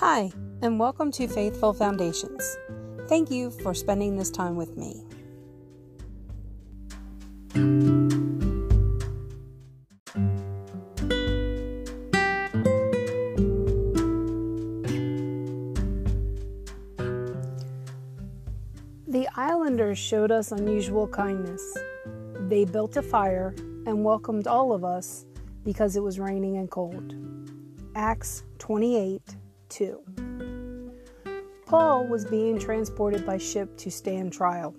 Hi, and welcome to Faithful Foundations. Thank you for spending this time with me. The islanders showed us unusual kindness. They built a fire and welcomed all of us because it was raining and cold. Acts 28 2. Paul was being transported by ship to stand trial.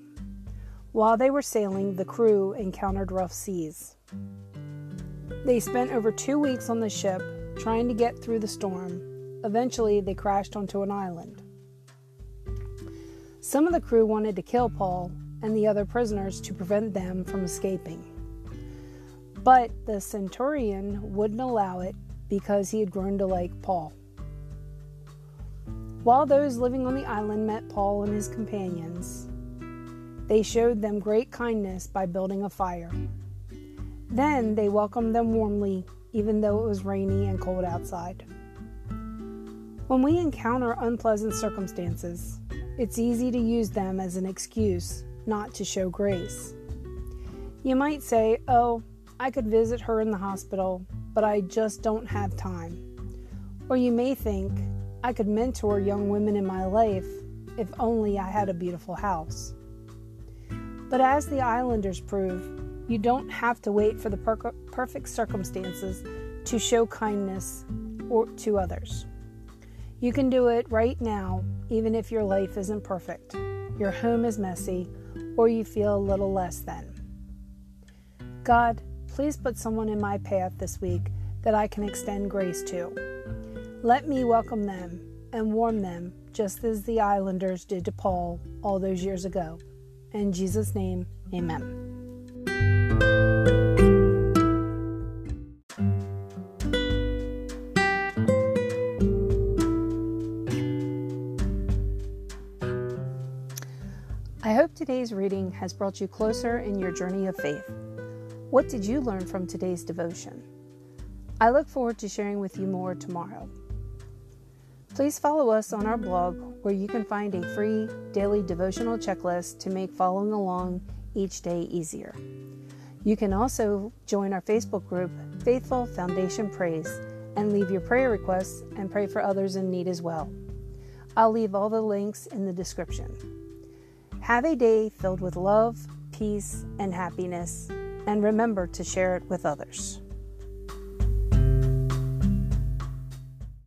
While they were sailing, the crew encountered rough seas. They spent over two weeks on the ship trying to get through the storm. Eventually, they crashed onto an island. Some of the crew wanted to kill Paul and the other prisoners to prevent them from escaping. But the centurion wouldn't allow it because he had grown to like Paul. While those living on the island met Paul and his companions, they showed them great kindness by building a fire. Then they welcomed them warmly, even though it was rainy and cold outside. When we encounter unpleasant circumstances, it's easy to use them as an excuse not to show grace. You might say, Oh, I could visit her in the hospital, but I just don't have time. Or you may think, I could mentor young women in my life if only I had a beautiful house. But as the Islanders prove, you don't have to wait for the per- perfect circumstances to show kindness or to others. You can do it right now, even if your life isn't perfect, your home is messy, or you feel a little less than. God, please put someone in my path this week that I can extend grace to. Let me welcome them and warm them just as the islanders did to Paul all those years ago. In Jesus' name, amen. I hope today's reading has brought you closer in your journey of faith. What did you learn from today's devotion? I look forward to sharing with you more tomorrow. Please follow us on our blog where you can find a free daily devotional checklist to make following along each day easier. You can also join our Facebook group, Faithful Foundation Praise, and leave your prayer requests and pray for others in need as well. I'll leave all the links in the description. Have a day filled with love, peace, and happiness, and remember to share it with others.